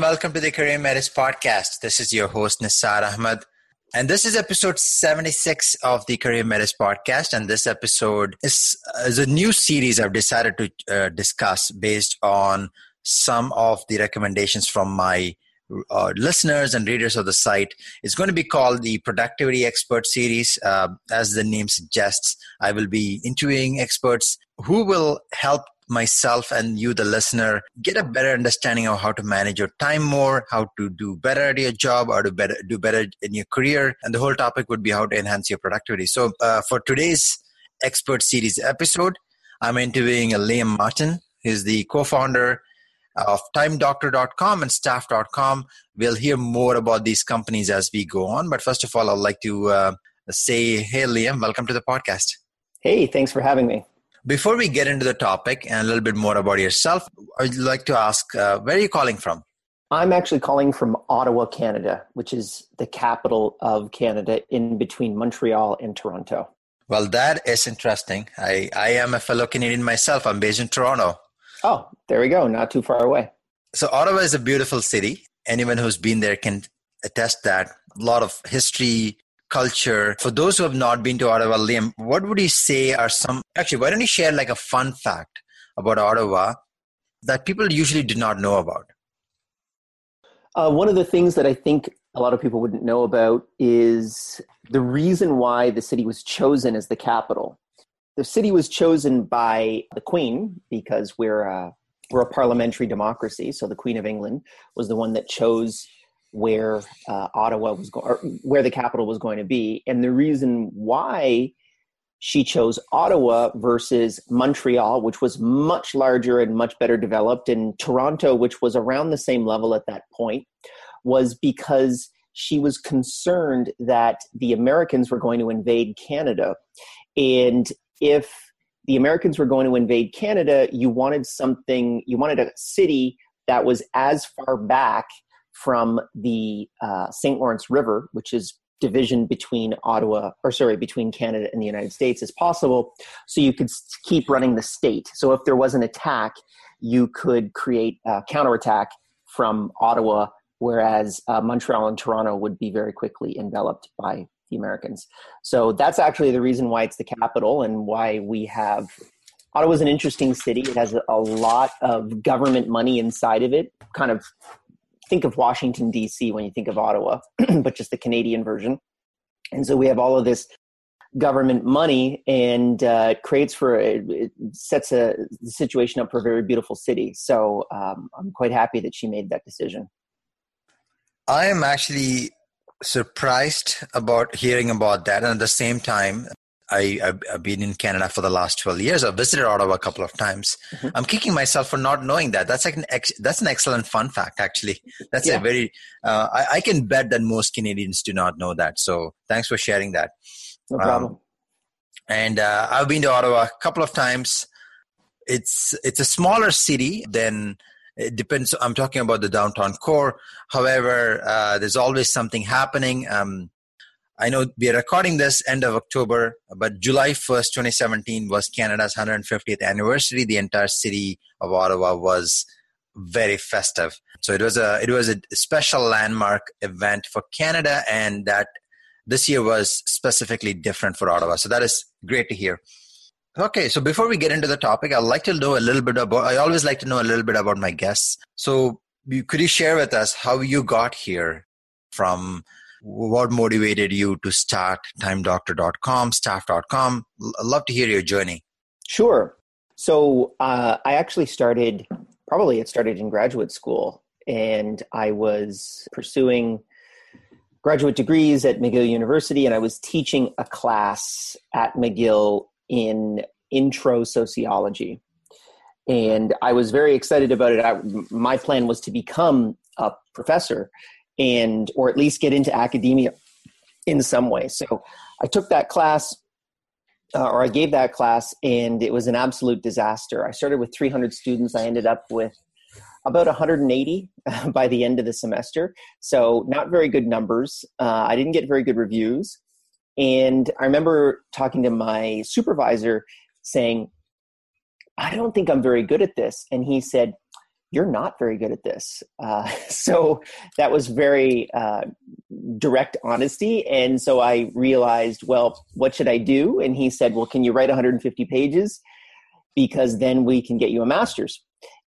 Welcome to the Career Metis podcast. This is your host Nisar Ahmed. And this is episode 76 of the Career Metis podcast. And this episode is, is a new series I've decided to uh, discuss based on some of the recommendations from my uh, listeners and readers of the site. It's going to be called the Productivity Expert Series. Uh, as the name suggests, I will be interviewing experts who will help myself and you, the listener, get a better understanding of how to manage your time more, how to do better at your job, or to better do better in your career. And the whole topic would be how to enhance your productivity. So, uh, for today's expert series episode, I'm interviewing Liam Martin. He's the co-founder of timedoctor.com and staff.com. We'll hear more about these companies as we go on. But first of all, I'd like to uh, say, hey, Liam, welcome to the podcast. Hey, thanks for having me. Before we get into the topic and a little bit more about yourself, I'd like to ask uh, where are you calling from? I'm actually calling from Ottawa, Canada, which is the capital of Canada in between Montreal and Toronto. Well, that is interesting. I, I am a fellow Canadian myself. I'm based in Toronto. Oh, there we go. Not too far away. So, Ottawa is a beautiful city. Anyone who's been there can attest that. A lot of history, culture. For those who have not been to Ottawa, Liam, what would you say are some, actually, why don't you share like a fun fact about Ottawa that people usually do not know about? Uh, one of the things that I think a lot of people wouldn't know about is the reason why the city was chosen as the capital. The city was chosen by the Queen because we're a, we're a parliamentary democracy. So the Queen of England was the one that chose where uh, Ottawa was going, where the capital was going to be, and the reason why she chose Ottawa versus Montreal, which was much larger and much better developed, and Toronto, which was around the same level at that point, was because she was concerned that the Americans were going to invade Canada. And if the Americans were going to invade Canada, you wanted something, you wanted a city that was as far back from the uh, St. Lawrence River, which is division between Ottawa, or sorry, between Canada and the United States as possible, so you could keep running the state. So if there was an attack, you could create a counterattack from Ottawa, whereas uh, Montreal and Toronto would be very quickly enveloped by the Americans. So that's actually the reason why it's the capital and why we have. Ottawa is an interesting city. It has a lot of government money inside of it, kind of think of Washington D.C. when you think of Ottawa, but just the Canadian version. And so we have all of this government money, and uh, it creates for it sets a situation up for a very beautiful city. So um, I'm quite happy that she made that decision. I am actually surprised about hearing about that, and at the same time, I, have been in Canada for the last 12 years. I've visited Ottawa a couple of times. Mm-hmm. I'm kicking myself for not knowing that. That's like an ex- that's an excellent fun fact, actually. That's yeah. a very, uh, I, I, can bet that most Canadians do not know that. So thanks for sharing that. No problem. Um, and uh, I've been to Ottawa a couple of times. It's it's a smaller city than it depends. I'm talking about the downtown core. However, uh, there's always something happening. Um, I know we are recording this end of October, but July 1st, 2017 was Canada's 150th anniversary. The entire city of Ottawa was very festive. So it was a it was a special landmark event for Canada and that this year was specifically different for Ottawa. So that is great to hear. Okay, so before we get into the topic, I'd like to know a little bit about I always like to know a little bit about my guests. So could you share with us how you got here from what motivated you to start timedoctor.com staff.com I'd love to hear your journey. Sure. So uh, i actually started probably it started in graduate school and i was pursuing graduate degrees at mcgill university and i was teaching a class at mcgill in intro sociology. And i was very excited about it. I, my plan was to become a professor and or at least get into academia in some way. So I took that class, uh, or I gave that class, and it was an absolute disaster. I started with 300 students. I ended up with about 180 by the end of the semester. So not very good numbers. Uh, I didn't get very good reviews. And I remember talking to my supervisor saying, I don't think I'm very good at this. And he said, You're not very good at this. Uh, so that was very uh, direct honesty. And so I realized, Well, what should I do? And he said, Well, can you write 150 pages? Because then we can get you a master's.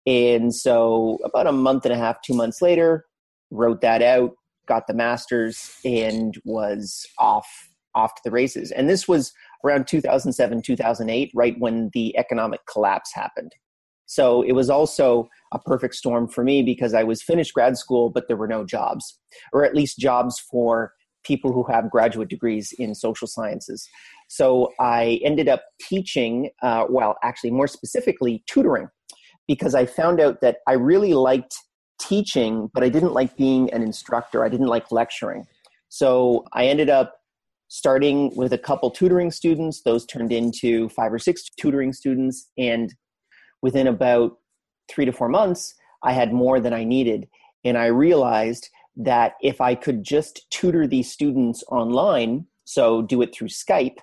And so about a month and a half, two months later, wrote that out, got the master's, and was off off to the races. And this was around 2007, 2008, right when the economic collapse happened. So it was also a perfect storm for me because I was finished grad school, but there were no jobs, or at least jobs for people who have graduate degrees in social sciences. So I ended up teaching, uh, well, actually, more specifically, tutoring, because I found out that I really liked teaching, but I didn't like being an instructor. I didn't like lecturing. So I ended up starting with a couple tutoring students. Those turned into five or six tutoring students. And within about three to four months, I had more than I needed. And I realized that if I could just tutor these students online, so do it through Skype,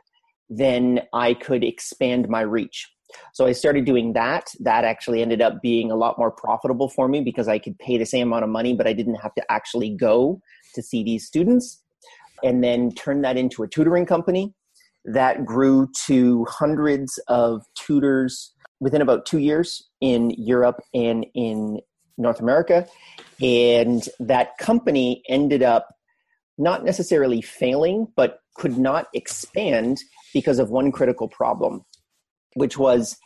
then I could expand my reach. So I started doing that. That actually ended up being a lot more profitable for me because I could pay the same amount of money, but I didn't have to actually go to see these students and then turn that into a tutoring company that grew to hundreds of tutors within about two years in Europe and in North America. And that company ended up not necessarily failing, but could not expand because of one critical problem, which was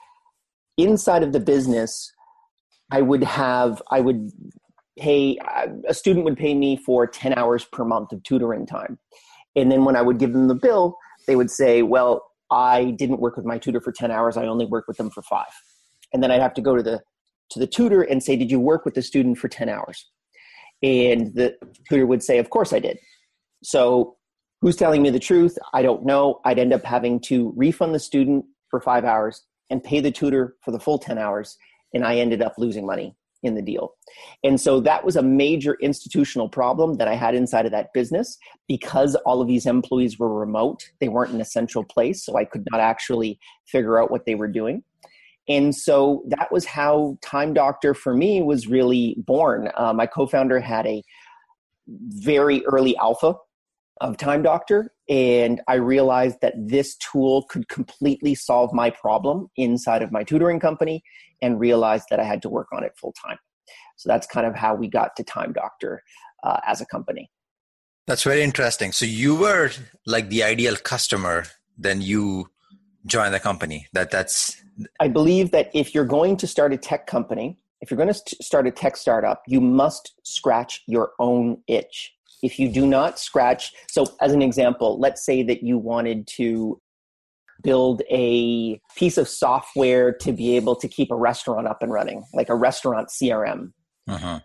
inside of the business, I would have, I would pay a student would pay me for 10 hours per month of tutoring time and then when i would give them the bill they would say well i didn't work with my tutor for 10 hours. I only worked with them for five. And then i'd have to go to the to the tutor and say did you work with the student for 10 hours? And the tutor would say of course i did. So who's telling me the truth? I don't know. I'd end up having to refund the student for five hours and pay the tutor for the full 10 hours and i ended up losing money in the deal. And so that was a major institutional problem that I had inside of that business because all of these employees were remote. They weren't in a central place, so I could not actually figure out what they were doing. And so that was how Time Doctor for me was really born. Uh, my co founder had a very early alpha of Time Doctor, and I realized that this tool could completely solve my problem inside of my tutoring company and realized that I had to work on it full time. So that's kind of how we got to Time Doctor uh, as a company. That's very interesting. So you were like the ideal customer, then you joined the company. That that's. I believe that if you're going to start a tech company, if you're going to start a tech startup, you must scratch your own itch if you do not scratch so as an example let's say that you wanted to build a piece of software to be able to keep a restaurant up and running like a restaurant crm uh-huh.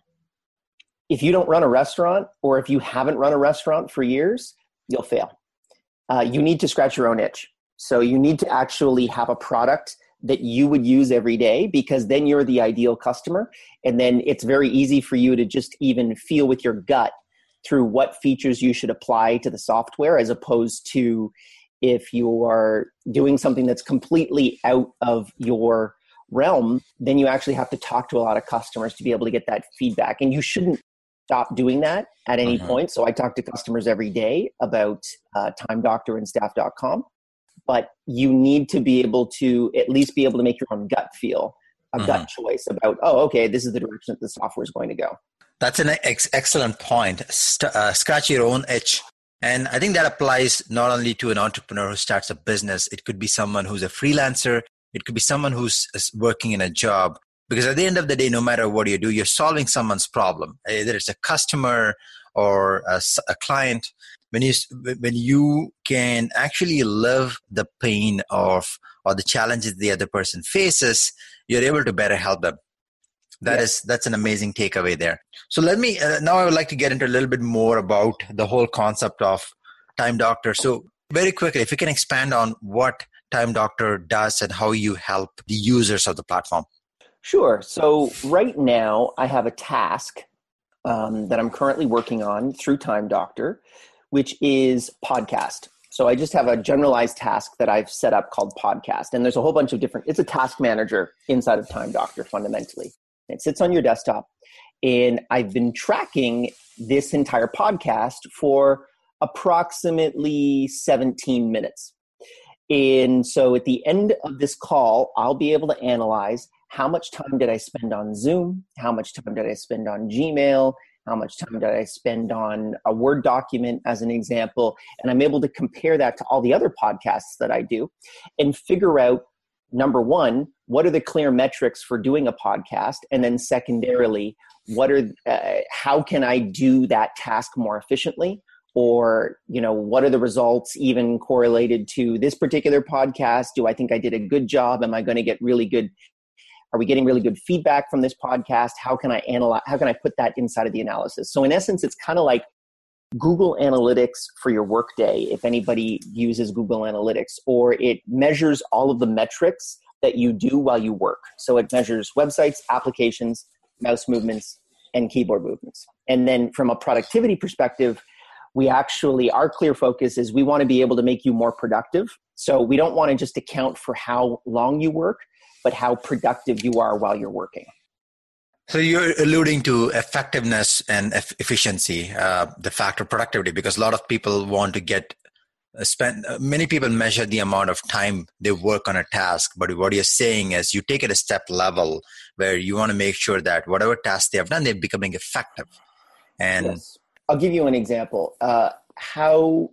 if you don't run a restaurant or if you haven't run a restaurant for years you'll fail. Uh, you need to scratch your own itch. So you need to actually have a product that you would use every day because then you're the ideal customer and then it's very easy for you to just even feel with your gut through what features you should apply to the software as opposed to if you are doing something that's completely out of your realm then you actually have to talk to a lot of customers to be able to get that feedback and you shouldn't stop doing that at any uh-huh. point so i talk to customers every day about uh, time doctor and staff.com but you need to be able to at least be able to make your own gut feel a uh-huh. gut choice about oh okay this is the direction that the software is going to go that's an ex- excellent point. St- uh, scratch your own itch. And I think that applies not only to an entrepreneur who starts a business, it could be someone who's a freelancer, it could be someone who's working in a job. Because at the end of the day, no matter what you do, you're solving someone's problem, either it's a customer or a, a client. When you, when you can actually live the pain of or the challenges the other person faces, you're able to better help them. That yeah. is, that's an amazing takeaway there. So let me uh, now I would like to get into a little bit more about the whole concept of Time Doctor. So, very quickly, if you can expand on what Time Doctor does and how you help the users of the platform. Sure. So, right now, I have a task um, that I'm currently working on through Time Doctor, which is podcast. So I just have a generalized task that I've set up called podcast. And there's a whole bunch of different, it's a task manager inside of Time Doctor fundamentally. It sits on your desktop. And I've been tracking this entire podcast for approximately 17 minutes. And so at the end of this call, I'll be able to analyze how much time did I spend on Zoom? How much time did I spend on Gmail? How much time did I spend on a Word document, as an example? And I'm able to compare that to all the other podcasts that I do and figure out number one, what are the clear metrics for doing a podcast? And then secondarily, what are uh, how can I do that task more efficiently? or you know what are the results even correlated to this particular podcast do i think i did a good job am i going to get really good are we getting really good feedback from this podcast how can i analyze how can i put that inside of the analysis so in essence it's kind of like google analytics for your workday if anybody uses google analytics or it measures all of the metrics that you do while you work. So it measures websites applications mouse movements and keyboard movements. And then from a productivity perspective we actually our clear focus is we want to be able to make you more productive. So we don't want to just account for how long you work but how productive you are while you're working. So you're alluding to effectiveness and efficiency, uh, the factor productivity, because a lot of people want to get uh, spend. Uh, many people measure the amount of time they work on a task, but what you're saying is you take it a step level where you want to make sure that whatever task they have done, they're becoming effective. And yes. I'll give you an example. Uh, how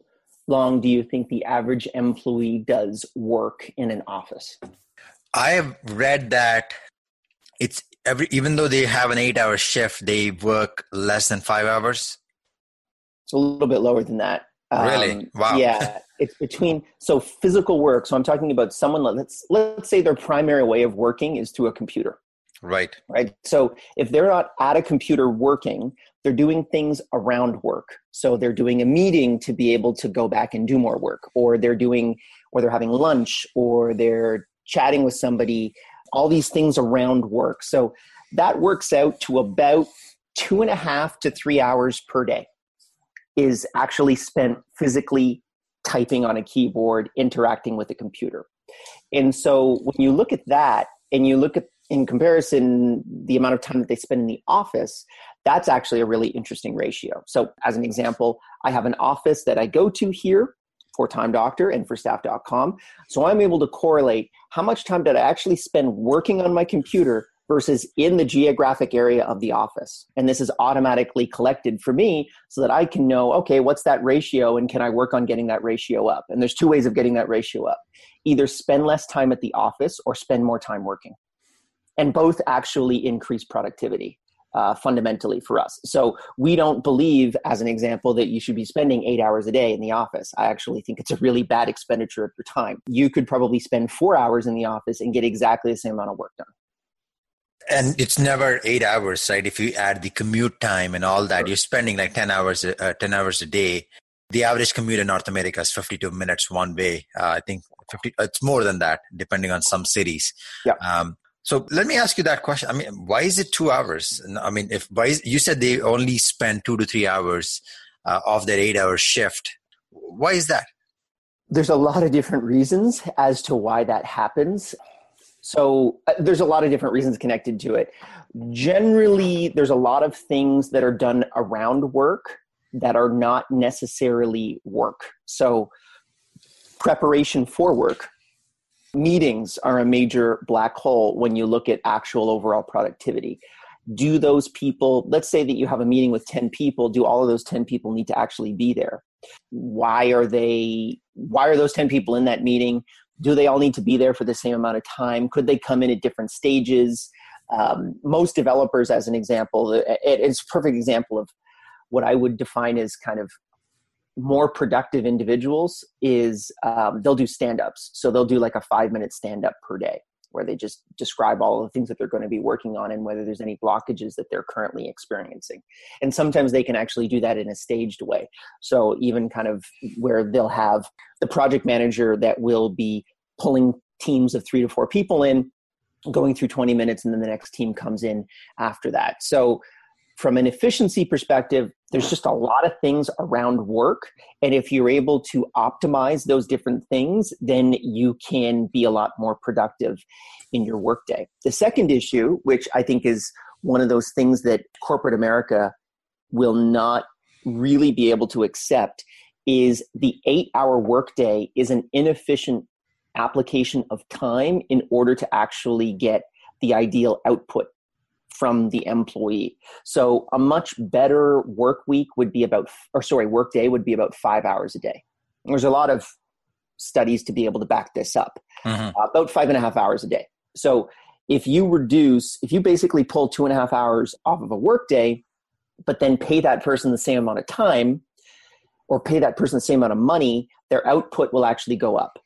long do you think the average employee does work in an office? I have read that it's every even though they have an eight hour shift, they work less than five hours. It's a little bit lower than that. Really? Um, wow. Yeah, it's between so physical work. So I'm talking about someone. Let's let's say their primary way of working is through a computer. Right. Right. So if they're not at a computer working, they're doing things around work. So they're doing a meeting to be able to go back and do more work, or they're doing, or they're having lunch, or they're chatting with somebody, all these things around work. So that works out to about two and a half to three hours per day is actually spent physically typing on a keyboard, interacting with a computer. And so when you look at that and you look at in comparison the amount of time that they spend in the office, that's actually a really interesting ratio. So as an example, I have an office that I go to here for Time Doctor and for staff.com. So I'm able to correlate how much time did I actually spend working on my computer versus in the geographic area of the office. And this is automatically collected for me so that I can know, okay, what's that ratio and can I work on getting that ratio up? And there's two ways of getting that ratio up either spend less time at the office or spend more time working. And both actually increase productivity uh, fundamentally for us. So we don't believe, as an example, that you should be spending eight hours a day in the office. I actually think it's a really bad expenditure of your time. You could probably spend four hours in the office and get exactly the same amount of work done. And it's never eight hours, right? If you add the commute time and all that, sure. you're spending like ten hours, uh, ten hours a day. The average commute in North America is 52 minutes one way. Uh, I think 50, it's more than that, depending on some cities. Yeah. Um, so let me ask you that question. I mean, why is it two hours? I mean, if why is, you said they only spend two to three hours uh, of their eight-hour shift, why is that? There's a lot of different reasons as to why that happens. So uh, there's a lot of different reasons connected to it. Generally, there's a lot of things that are done around work that are not necessarily work. So preparation for work meetings are a major black hole when you look at actual overall productivity. Do those people let's say that you have a meeting with 10 people do all of those 10 people need to actually be there? Why are they why are those 10 people in that meeting? Do they all need to be there for the same amount of time? Could they come in at different stages? Um, most developers as an example it, it's a perfect example of what i would define as kind of more productive individuals is um, they'll do stand ups. So they'll do like a five minute stand up per day. where they just describe all the things that they're going to be working on and whether there's any blockages that they're currently experiencing. And sometimes they can actually do that in a staged way. So even kind of where they'll have the project manager that will be pulling teams of three to four people in going through 20 minutes and then the next team comes in after that. So from an efficiency perspective, there's just a lot of things around work. And if you're able to optimize those different things, then you can be a lot more productive in your workday. The second issue, which I think is one of those things that corporate America will not really be able to accept, is the eight hour workday is an inefficient application of time in order to actually get the ideal output from the employee. So a much better work week would be about, or sorry, work day would be about five hours a day. There's a lot of studies to be able to back this up. Mm-hmm. Uh, about five and a half hours a day. So if you reduce, if you basically pull two and a half hours off of a work day, but then pay that person the same amount of time or pay that person the same amount of money, their output will actually go up.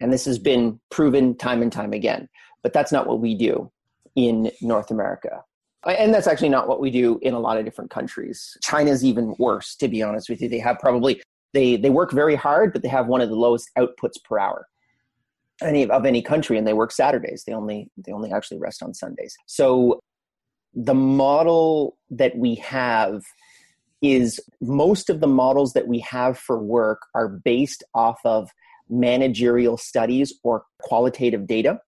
And this has been proven time and time again. But that's not what we do in North America. And that's actually not what we do in a lot of different countries. China's even worse, to be honest with you. They have probably they they work very hard, but they have one of the lowest outputs per hour any of any country, and they work Saturdays. They only they only actually rest on Sundays. So the model that we have is most of the models that we have for work are based off of managerial studies or qualitative data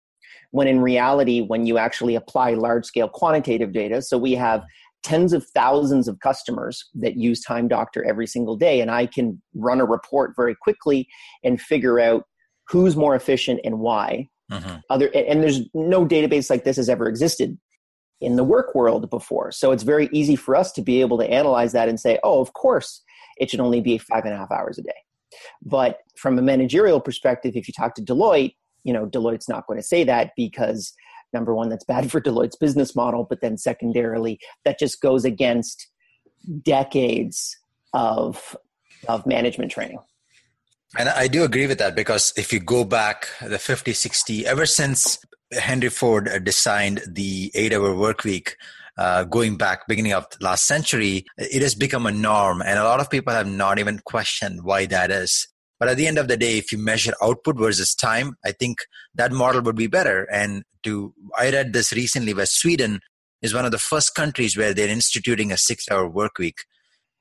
when in reality, when you actually apply large scale quantitative data, so we have tens of thousands of customers that use Time Doctor every single day, and I can run a report very quickly and figure out who's more efficient and why. Mm-hmm. Other and there's no database like this has ever existed in the work world before, so it's very easy for us to be able to analyze that and say, oh, of course, it should only be five and a half hours a day. But from a managerial perspective, if you talk to Deloitte, you know deloitte's not going to say that because number one that's bad for deloitte's business model but then secondarily that just goes against decades of of management training. And i do agree with that because if you go back the 50 60 ever since henry ford designed the eight hour work week uh, going back beginning of last century it has become a norm. And a lot of people have not even questioned why that is but at the end of the day, if you measure output versus time, I think that model would be better. And to I read this recently where Sweden is one of the first countries where they're instituting a six-hour work week.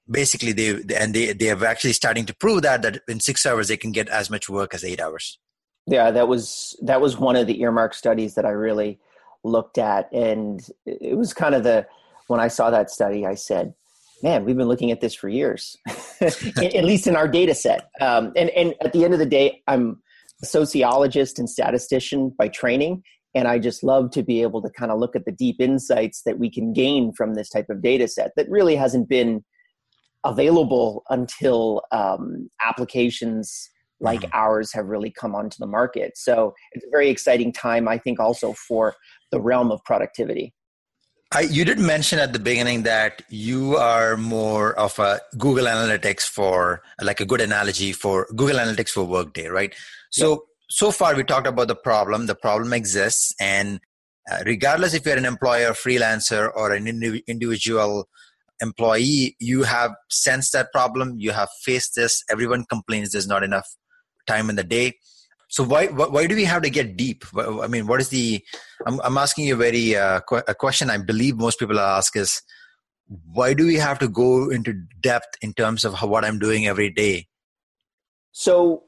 Basically, they and they they are actually starting to prove that that in six hours they can get as much work as eight hours. Yeah, that was that was one of the earmark studies that I really looked at, and it was kind of the when I saw that study, I said, man, we've been looking at this for years, at least in our data set. Um, and, and at the end of the day, I'm a sociologist and statistician by training. And I just love to be able to kind of look at the deep insights that we can gain from this type of data set that really hasn't been available until um, applications like mm-hmm. ours have really come onto the market. So it's a very exciting time, I think, also for the realm of productivity. I, you did mention at the beginning that you are more of a Google Analytics for like a good analogy for Google Analytics for Workday, right? So yep. so far we talked about the problem. The problem exists, and uh, regardless if you're an employer, freelancer, or an individual employee, you have sensed that problem. You have faced this. Everyone complains there's not enough time in the day. So why why do we have to get deep? I mean, what is the? I'm, I'm asking you a very uh, a question. I believe most people ask is why do we have to go into depth in terms of how, what I'm doing every day? So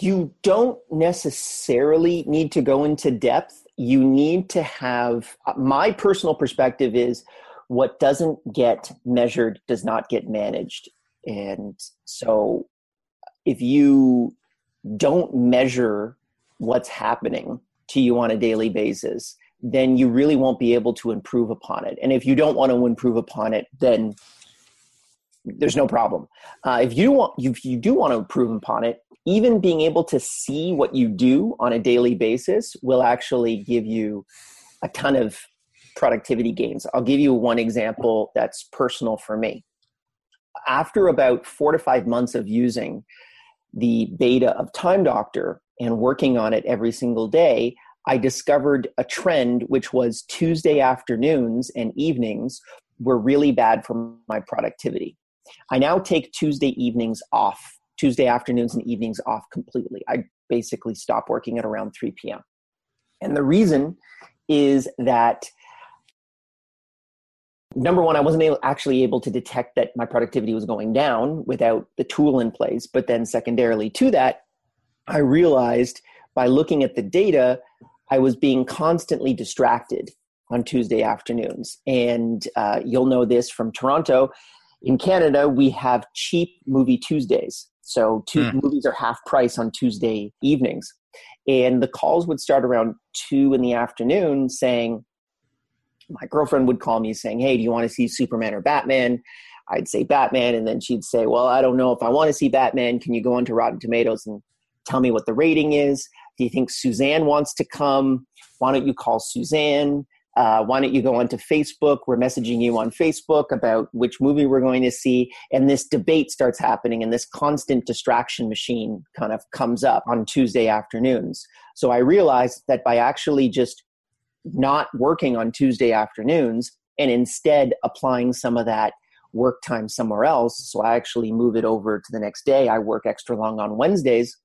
you don't necessarily need to go into depth. You need to have. My personal perspective is what doesn't get measured does not get managed, and so if you don't measure what's happening to you on a daily basis, then you really won't be able to improve upon it. And if you don't want to improve upon it, then there's no problem. Uh, if you want, if you do want to improve upon it, even being able to see what you do on a daily basis will actually give you a ton of productivity gains. I'll give you one example that's personal for me. After about four to five months of using the beta of Time Doctor and working on it every single day, I discovered a trend which was Tuesday afternoons and evenings were really bad for my productivity. I now take Tuesday evenings off, Tuesday afternoons and evenings off completely. I basically stop working at around 3 p.m. And the reason is that number one, I wasn't able, actually able to detect that my productivity was going down without the tool in place. But then, secondarily to that, I realized by looking at the data, I was being constantly distracted on Tuesday afternoons. And uh, you'll know this from Toronto. In Canada, we have cheap movie Tuesdays. So two mm. movies are half price on Tuesday evenings. And the calls would start around two in the afternoon saying, my girlfriend would call me saying, Hey, do you want to see Superman or Batman? I'd say Batman. And then she'd say, Well, I don't know if I want to see Batman. Can you go onto Rotten Tomatoes and tell me what the rating is? Do you think Suzanne wants to come? Why don't you call Suzanne? Uh, why don't you go onto Facebook? We're messaging you on Facebook about which movie we're going to see. And this debate starts happening, and this constant distraction machine kind of comes up on Tuesday afternoons. So I realized that by actually just not working on Tuesday afternoons and instead applying some of that work time somewhere else, so I actually move it over to the next day. I work extra long on Wednesdays.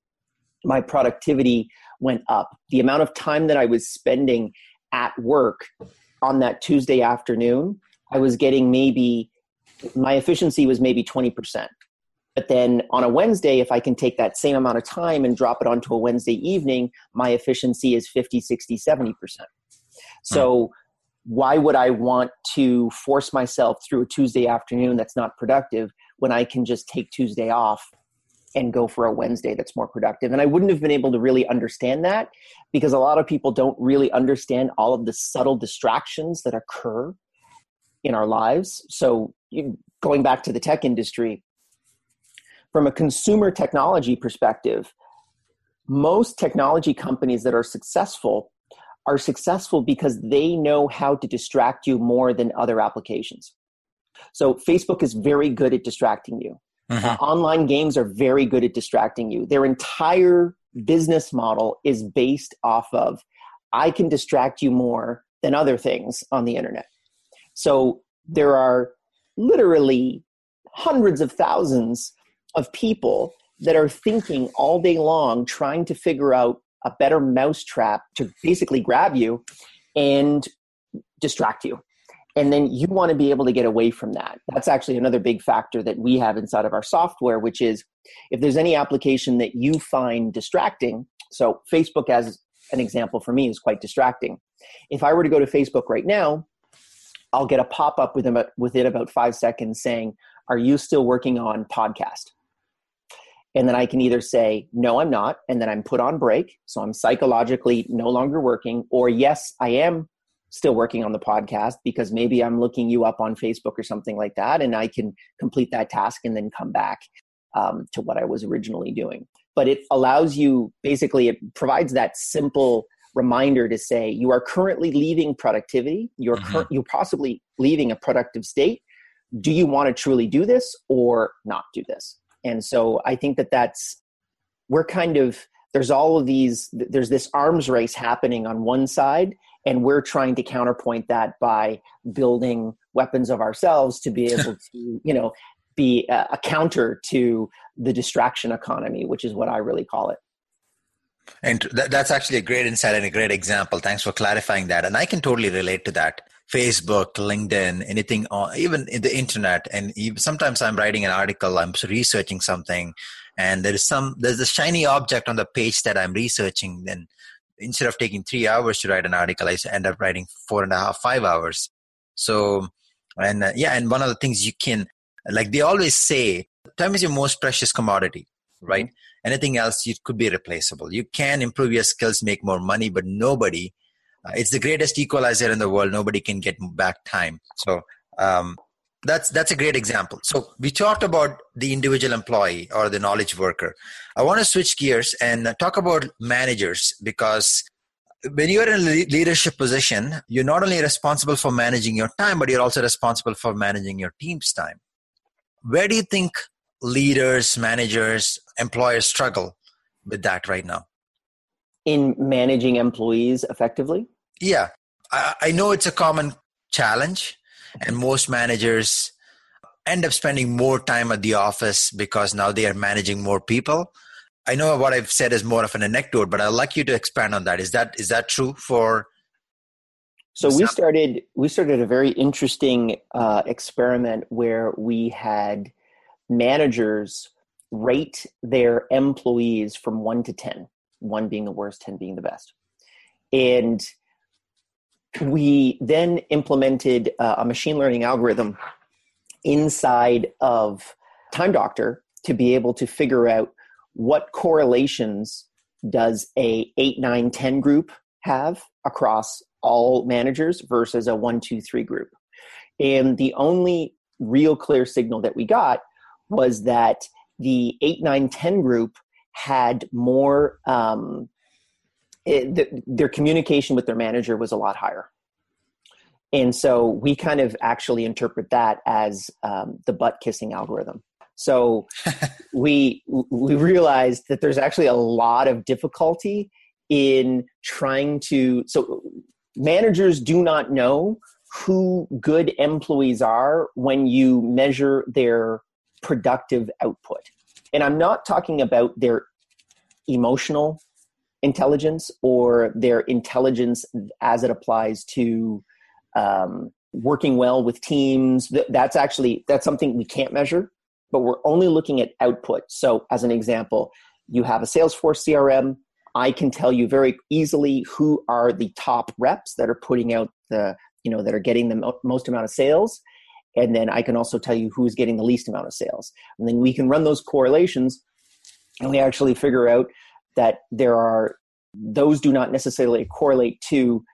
My productivity went up. The amount of time that I was spending at work on that Tuesday afternoon, I was getting maybe my efficiency was maybe 20%. But then on a Wednesday, if I can take that same amount of time and drop it onto a Wednesday evening, my efficiency is 50, 60, 70%. Hmm. So, why would I want to force myself through a Tuesday afternoon that's not productive when I can just take Tuesday off and go for a Wednesday that's more productive. And I wouldn't have been able to really understand that because a lot of people don't really understand all of the subtle distractions that occur in our lives. So, going back to the tech industry, from a consumer technology perspective, most technology companies that are successful are successful because they know how to distract you more than other applications. So, Facebook is very good at distracting you. Mm-hmm. Uh, online games are very good at distracting you. Their entire business model is based off of I can distract you more than other things on the internet. So there are literally hundreds of thousands of people that are thinking all day long, trying to figure out a better mousetrap to basically grab you and distract you. And then you want to be able to get away from that. That's actually another big factor that we have inside of our software which is if there's any application that you find distracting so facebook as an example for me is quite distracting. If i were to go to facebook right now i'll get a pop-up within, within about five seconds saying are you still working on podcast and then i can either say no i'm not and then i'm put on break so i'm psychologically no longer working or yes i am still working on the podcast because maybe I'm looking you up on Facebook or something like that, and I can complete that task and then come back um, to what I was originally doing. But it allows you basically, it provides that simple reminder to say you are currently leaving productivity, you're, mm-hmm. cur- you're possibly leaving a productive state. Do you want to truly do this or not do this? And so I think that that's, we're kind of, there's all of these, there's this arms race happening on one side and we're trying to counterpoint that by building weapons of ourselves to be able to you know be a, a, counter to the distraction economy which is what i really call it. And that's actually a great insight and a great example. Thanks for clarifying that. And i can totally relate to that facebook linkedin anything even in the internet and sometimes i'm writing an article i'm researching something and there is some there's a shiny object on the page that i'm researching then instead of taking three hours to write an article, I end up writing four and a half, five hours. So, and uh, yeah, and one of the things you can, like they always say, time is your most precious commodity, right? Mm-hmm. Anything else, you could be replaceable. You can improve your skills, make more money, but nobody, it's the greatest equalizer in the world. Nobody can get back time. So, um, that's that's a great example so we talked about the individual employee or the knowledge worker i want to switch gears and talk about managers because when you're in a leadership position you're not only responsible for managing your time but you're also responsible for managing your team's time where do you think leaders managers employers struggle with that right now in managing employees effectively? Yeah. I, I know it's a common challenge, and most managers end up spending more time at the office because now they are managing more people. I know what I've said is more of an anecdote, but I'd like you to expand on that. Is that is that true for? So we started we started a very interesting uh, experiment where we had managers rate their employees from one to ten, one being the worst, ten being the best, and we then implemented uh, a machine learning algorithm inside of Time Doctor to be able to figure out what correlations does a 8 9 10 group have across all managers versus a 1 2 3 group. And the only real clear signal that we got was that the 8 9 10 group had more um, it, the, their communication with their manager was a lot higher and so we kind of actually interpret that as um, the butt kissing algorithm. So we we realized that there's actually a lot of difficulty in trying to so managers do not know who good employees are when you measure their productive output. And I'm not talking about their emotional intelligence or their intelligence as it applies to um, working well with teams. That's actually that's something we can't measure, but we're only looking at output. So, as an example, you have a Salesforce CRM. I can tell you very easily who are the top reps that are putting out the you know that are getting the most amount of sales and then i can also tell you who's getting the least amount of sales and then we can run those correlations and we actually figure out that there are those do not necessarily correlate to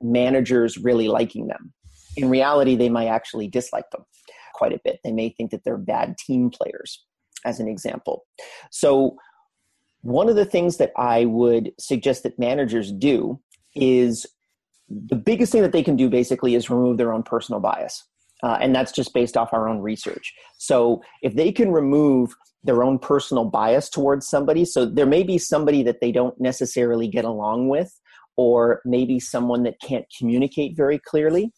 managers really liking them. In reality, they might actually dislike them quite a bit. They may think that they're bad team players, as an example. So, one of the things that I would suggest that managers do is the biggest thing that they can do basically is remove their own personal bias. Uh, and that's just based off our own research. So, if they can remove their own personal bias towards somebody, so there may be somebody that they don't necessarily get along with, or maybe someone that can't communicate very clearly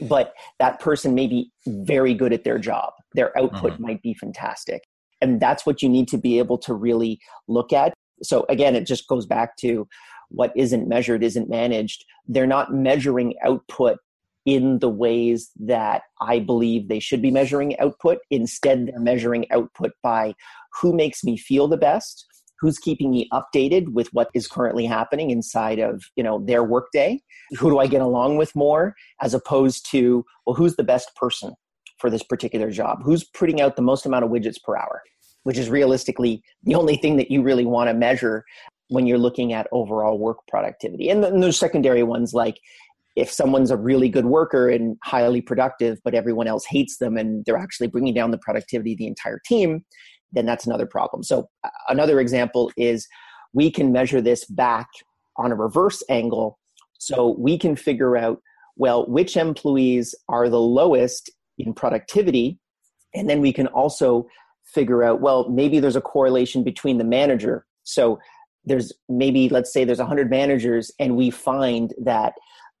but that person may be very good at their job their output uh-huh. might be fantastic and that's what you need to be able to really look at so again it just goes back to what isn't measured isn't managed they're not measuring output in the ways that i believe they should be measuring output. Instead they're measuring output by who makes me feel the best who's keeping me updated with what is currently happening inside of you know their workday. Who do i get along with more as opposed to well who's the best person for this particular job? Who's putting out the most amount of widgets per hour? Which is realistically the only thing that you really want to measure when you're looking at overall work productivity. And then there's secondary ones like if someone's a really good worker and highly productive but everyone else hates them and they're actually bringing down the productivity of the entire team then that's another problem. So, uh, another example is we can measure this back on a reverse angle. So, we can figure out, well, which employees are the lowest in productivity. And then we can also figure out, well, maybe there's a correlation between the manager. So, there's maybe, let's say, there's 100 managers, and we find that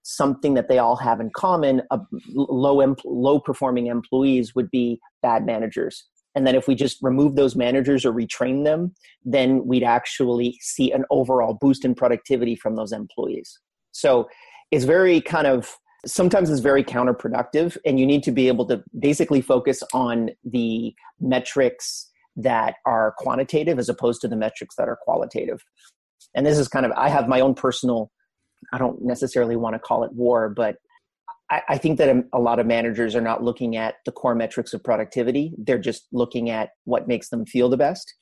something that they all have in common uh, low low performing employees would be bad managers and then if we just remove those managers or retrain them, then we'd actually see an overall boost in productivity from those employees. So it's very kind of sometimes it's very counterproductive and you need to be able to basically focus on the metrics that are quantitative as opposed to the metrics that are qualitative. And this is kind of I have my own personal I don't necessarily want to call it war, but I, I think that a, a lot of managers are not looking at the core metrics of productivity. They're just looking at what makes them feel the best.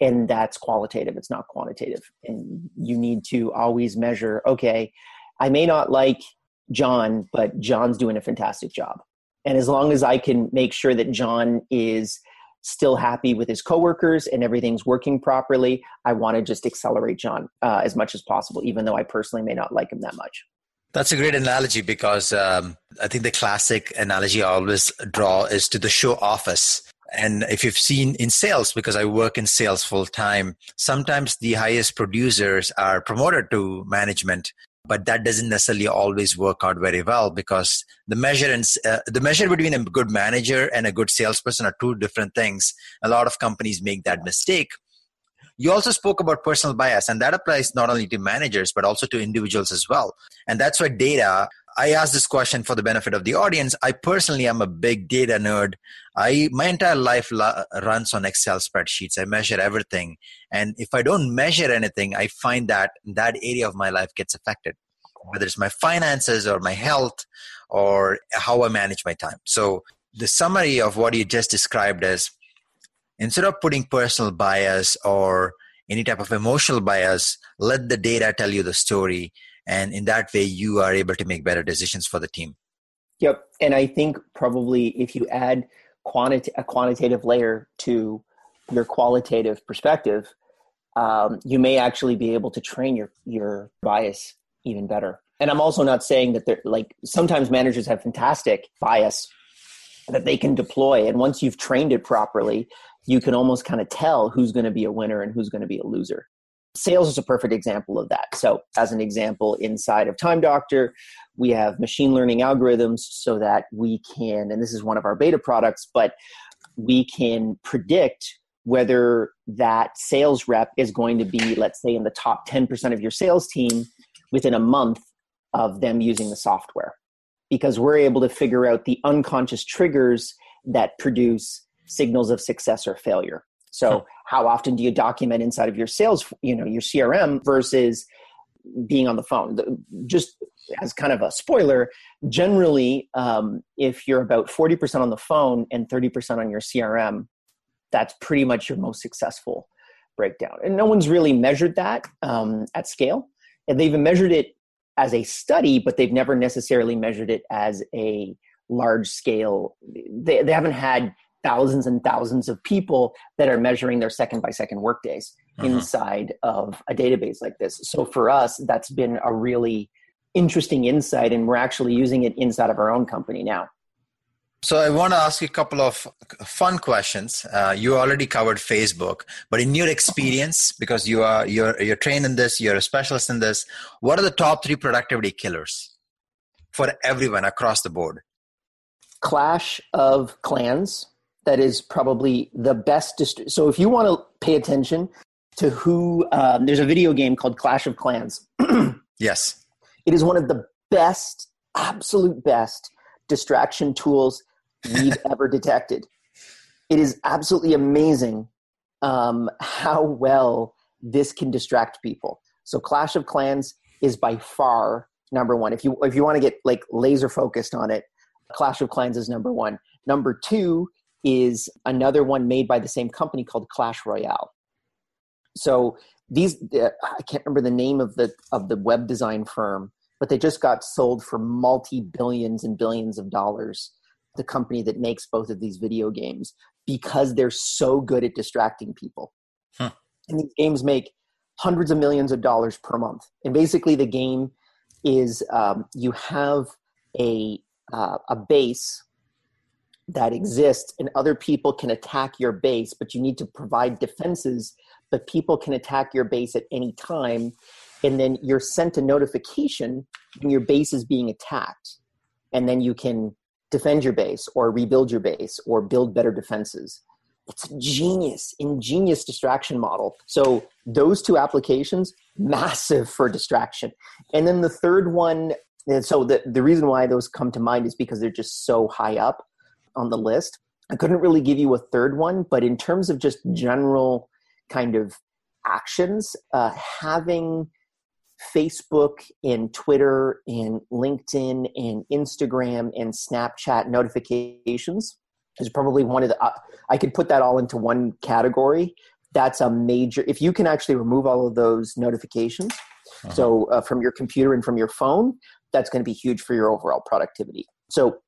And that's qualitative, it's not quantitative. And you need to always measure okay, I may not like John, but John's doing a fantastic job. And as long as I can make sure that John is still happy with his coworkers and everything's working properly, I want to just accelerate John uh, as much as possible, even though I personally may not like him that much. That's a great analogy because um, I think the classic analogy I always draw is to the show Office, And if you've seen in sales, because I work in sales full time, sometimes the highest producers are promoted to management but that doesn't necessarily always work out very well because the measure and uh, the measure between a good manager and a good salesperson are two different things. A lot of companies make that mistake. You also spoke about personal bias and that applies not only to managers but also to individuals as well. And that's why data I ask this question for the benefit of the audience. I personally am a big data nerd. I my entire life la- runs on Excel spreadsheets. I measure everything, and if I don't measure anything, I find that that area of my life gets affected, whether it's my finances or my health or how I manage my time. So the summary of what you just described is instead of putting personal bias or any type of emotional bias, let the data tell you the story and in that way you are able to make better decisions for the team. Yep. And i think probably if you add quanti- a quantitative layer to your qualitative perspective um, you may actually be able to train your your bias even better. And i'm also not saying that they're like sometimes managers have fantastic bias that they can deploy. And once you've trained it properly you can almost kind of tell who's going to be a winner and who's going to be a loser sales is a perfect example of that. So, as an example, inside of Time Doctor, we have machine learning algorithms so that we can, and this is one of our beta products, but we can predict whether that sales rep is going to be, let's say, in the top 10% of your sales team within a month of them using the software. Because we're able to figure out the unconscious triggers that produce signals of success or failure. So, how often do you document inside of your sales, you know, your CRM versus being on the phone? Just as kind of a spoiler, generally, um, if you're about 40% on the phone and 30% on your CRM, that's pretty much your most successful breakdown. And no one's really measured that um, at scale. And they've measured it as a study, but they've never necessarily measured it as a large scale. They, they haven't had thousands and thousands of people that are measuring their second by second workdays uh-huh. inside of a database like this. So for us, that's been a really interesting insight, and we're actually using it inside of our own company now. So I want to ask you a couple of fun questions. Uh, you already covered Facebook, but in your experience, because you are you're you're trained in this, you're a specialist in this. What are the top three productivity killers for everyone across the board? Clash of Clans that is probably the best. Dist- so if you want to pay attention to who, um, there's a video game called Clash of Clans. yes. It is one of the best, absolute best distraction tools we've ever detected. It is absolutely amazing um, how well this can distract people. So Clash of Clans is by far number one. If you if you want to get like laser focused on it, Clash of Clans is number one. Number two is another one made by the same company called Clash Royale. So these uh, I can't remember the name of the of the web design firm, but they just got sold for multi billions and billions of dollars. The company that makes both of these video games because they're so good at distracting people. Huh. And these games make hundreds of millions of dollars per month. And basically, the game is um, you have a uh, a base that exists and other people can attack your base but you need to provide defenses but people can attack your base at any time. And then you're sent a notification when your base is being attacked. And then you can defend your base or rebuild your base or build better defenses. It's a genius ingenious distraction model. So those two applications massive for distraction. And then the third one and so the, the reason why those come to mind is because they're just so high up on the list. I couldn't really give you a third one, but in terms of just general kind of actions, uh, having Facebook and Twitter and LinkedIn and Instagram and Snapchat notifications is probably one of the. Uh, I could put that all into one category. That's a major. If you can actually remove all of those notifications, uh-huh. so uh, from your computer and from your phone, that's going to be huge for your overall productivity. So,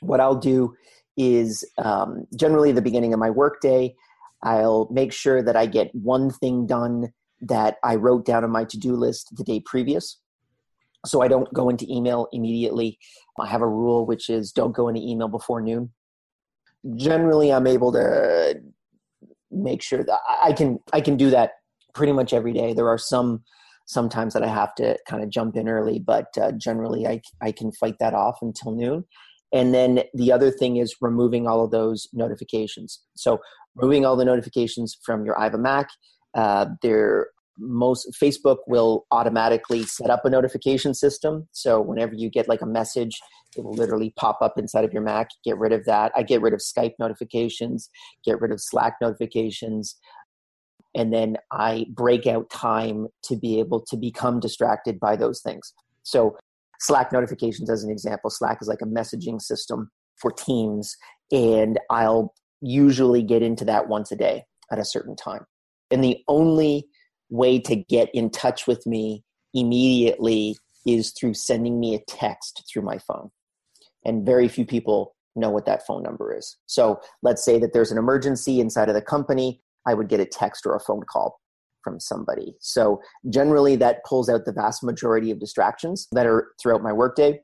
what I'll do is um, generally the beginning of my workday. I'll make sure that I get one thing done that I wrote down on my to do list the day previous. So I don't go into email immediately. I have a rule which is don't go into email before noon. generally I'm able to make sure that I can I can do that pretty much every day. There are some sometimes that I have to kind of jump in early, but uh, generally I I can fight that off until noon. And then the other thing is removing all of those notifications. So removing all the notifications from your I have a Mac. Uh, there most Facebook will automatically set up a notification system. So whenever you get like a message, it will literally pop up inside of your Mac. Get rid of that. I get rid of Skype notifications, get rid of Slack notifications. And then I break out time to be able to become distracted by those things. So Slack notifications, as an example, Slack is like a messaging system for teams. And I'll usually get into that once a day at a certain time. And the only way to get in touch with me immediately is through sending me a text through my phone. And very few people know what that phone number is. So let's say that there's an emergency inside of the company, I would get a text or a phone call from somebody. So generally, that pulls out the vast majority of distractions that are throughout my workday.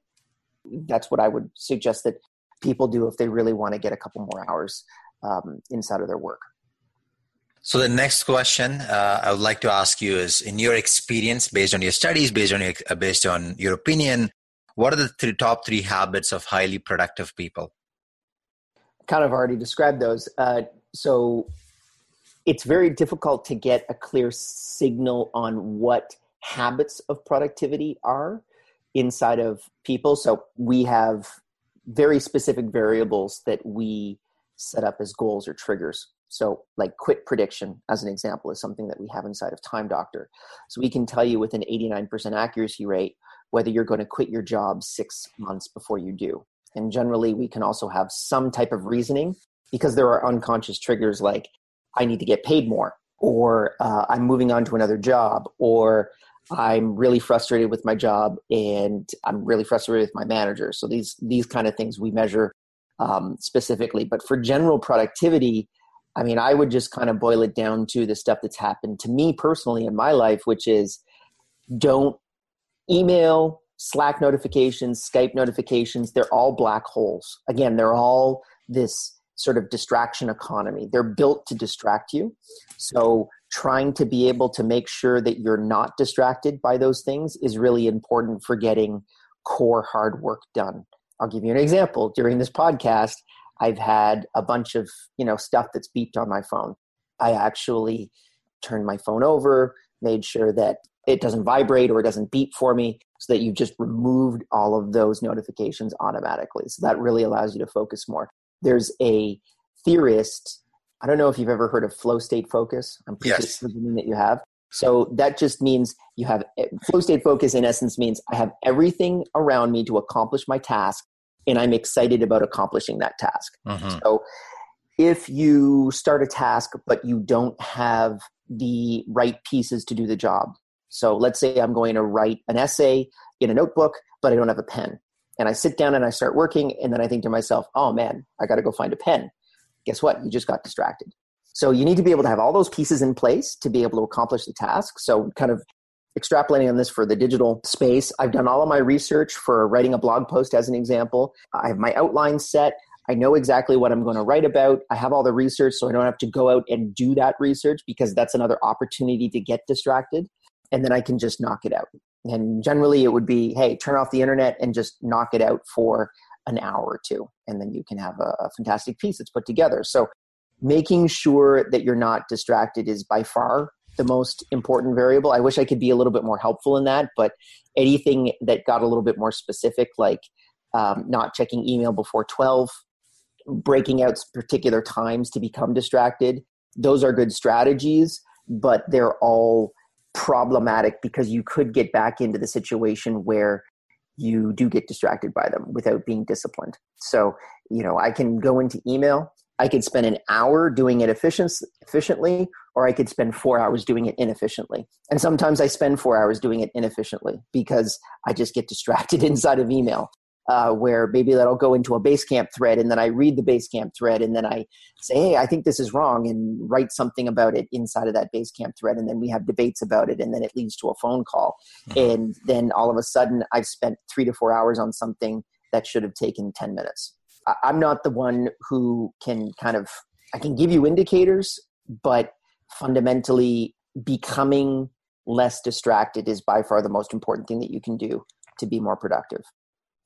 That's what I would suggest that people do if they really want to get a couple more hours um, inside of their work. So the next question uh, I would like to ask you is: In your experience, based on your studies, based on your, uh, based on your opinion, what are the three, top three habits of highly productive people? Kind of already described those. Uh, so it's very difficult to get a clear signal on what habits of productivity are inside of people. So we have very specific variables that we set up as goals or triggers so, like quit prediction, as an example, is something that we have inside of Time Doctor. So, we can tell you with an 89% accuracy rate whether you're going to quit your job six months before you do. And generally, we can also have some type of reasoning because there are unconscious triggers like, I need to get paid more, or uh, I'm moving on to another job, or I'm really frustrated with my job and I'm really frustrated with my manager. So, these, these kind of things we measure um, specifically. But for general productivity, I mean, I would just kind of boil it down to the stuff that's happened to me personally in my life, which is don't email, Slack notifications, Skype notifications, they're all black holes. Again, they're all this sort of distraction economy. They're built to distract you. So, trying to be able to make sure that you're not distracted by those things is really important for getting core hard work done. I'll give you an example. During this podcast, I've had a bunch of, you know, stuff that's beeped on my phone. I actually turned my phone over, made sure that it doesn't vibrate or it doesn't beep for me so that you've just removed all of those notifications automatically. So that really allows you to focus more. There's a theorist, I don't know if you've ever heard of flow state focus. I'm yes. presuming that you have. So that just means you have flow state focus in essence means I have everything around me to accomplish my task and I'm excited about accomplishing that task. Mm-hmm. So if you start a task but you don't have the right pieces to do the job. So let's say I'm going to write an essay in a notebook, but I don't have a pen. And I sit down and I start working, and then I think to myself, oh man, I got to go find a pen. Guess what? You just got distracted. So you need to be able to have all those pieces in place to be able to accomplish the task. So kind of extrapolating on this for the digital space, I've done all of my research for writing a blog post as an example. I have my outline set. I know exactly what I'm going to write about. I have all the research, so I don't have to go out and do that research because that's another opportunity to get distracted. And then I can just knock it out. And generally, it would be hey, turn off the internet and just knock it out for an hour or two. And then you can have a, a fantastic piece that's put together. So, making sure that you're not distracted is by far the most important variable. I wish I could be a little bit more helpful in that, but anything that got a little bit more specific, like um, not checking email before 12, breaking out particular times to become distracted, those are good strategies, but they're all problematic because you could get back into the situation where you do get distracted by them without being disciplined. So, you know, I can go into email I could spend an hour doing it efficient, efficiently, or I could spend four hours doing it inefficiently. And sometimes I spend four hours doing it inefficiently because I just get distracted inside of email. Uh, where maybe that'll go into a Basecamp thread, and then I read the Basecamp thread, and then I say, "Hey, I think this is wrong," and write something about it inside of that Basecamp thread, and then we have debates about it, and then it leads to a phone call, mm-hmm. and then all of a sudden I've spent three to four hours on something that should have taken ten minutes I'm not the one who can kind of I can give you indicators, but fundamentally becoming less distracted is by far the most important thing that you can do to be more productive.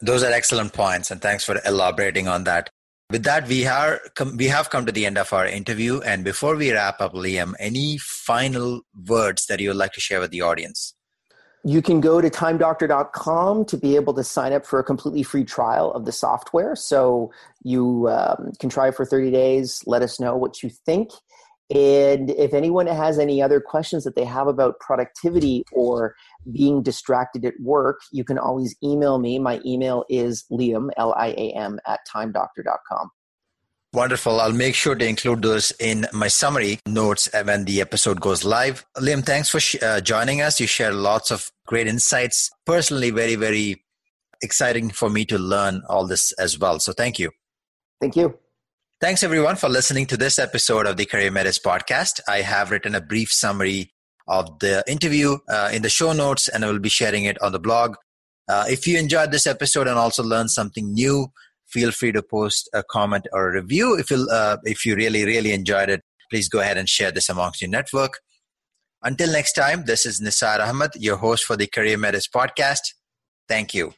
Those are excellent points, and thanks for elaborating on that. With that, we are we have come to the end of our interview, and before we wrap up, Liam, any final words that you would like to share with the audience? You can go to timedoctor.com to be able to sign up for a completely free trial of the software. So you um, can try for 30 days. Let us know what you think. And if anyone has any other questions that they have about productivity or being distracted at work, you can always email me. My email is liam, L I A M, at timedoctor.com. Wonderful. I'll make sure to include those in my summary notes when the episode goes live. Liam, thanks for sh- uh, joining us. You shared lots of great insights. Personally, very, very exciting for me to learn all this as well. So thank you. Thank you. Thanks everyone for listening to this episode of the Career Metis podcast. I have written a brief summary of the interview uh, in the show notes and I will be sharing it on the blog. Uh, if you enjoyed this episode and also learned something new, feel free to post a comment or a review. If you uh, if you really really enjoyed it, please go ahead and share this amongst your network. Until next time, this is Nisar Ahmed, your host for the Career Metis podcast. Thank you.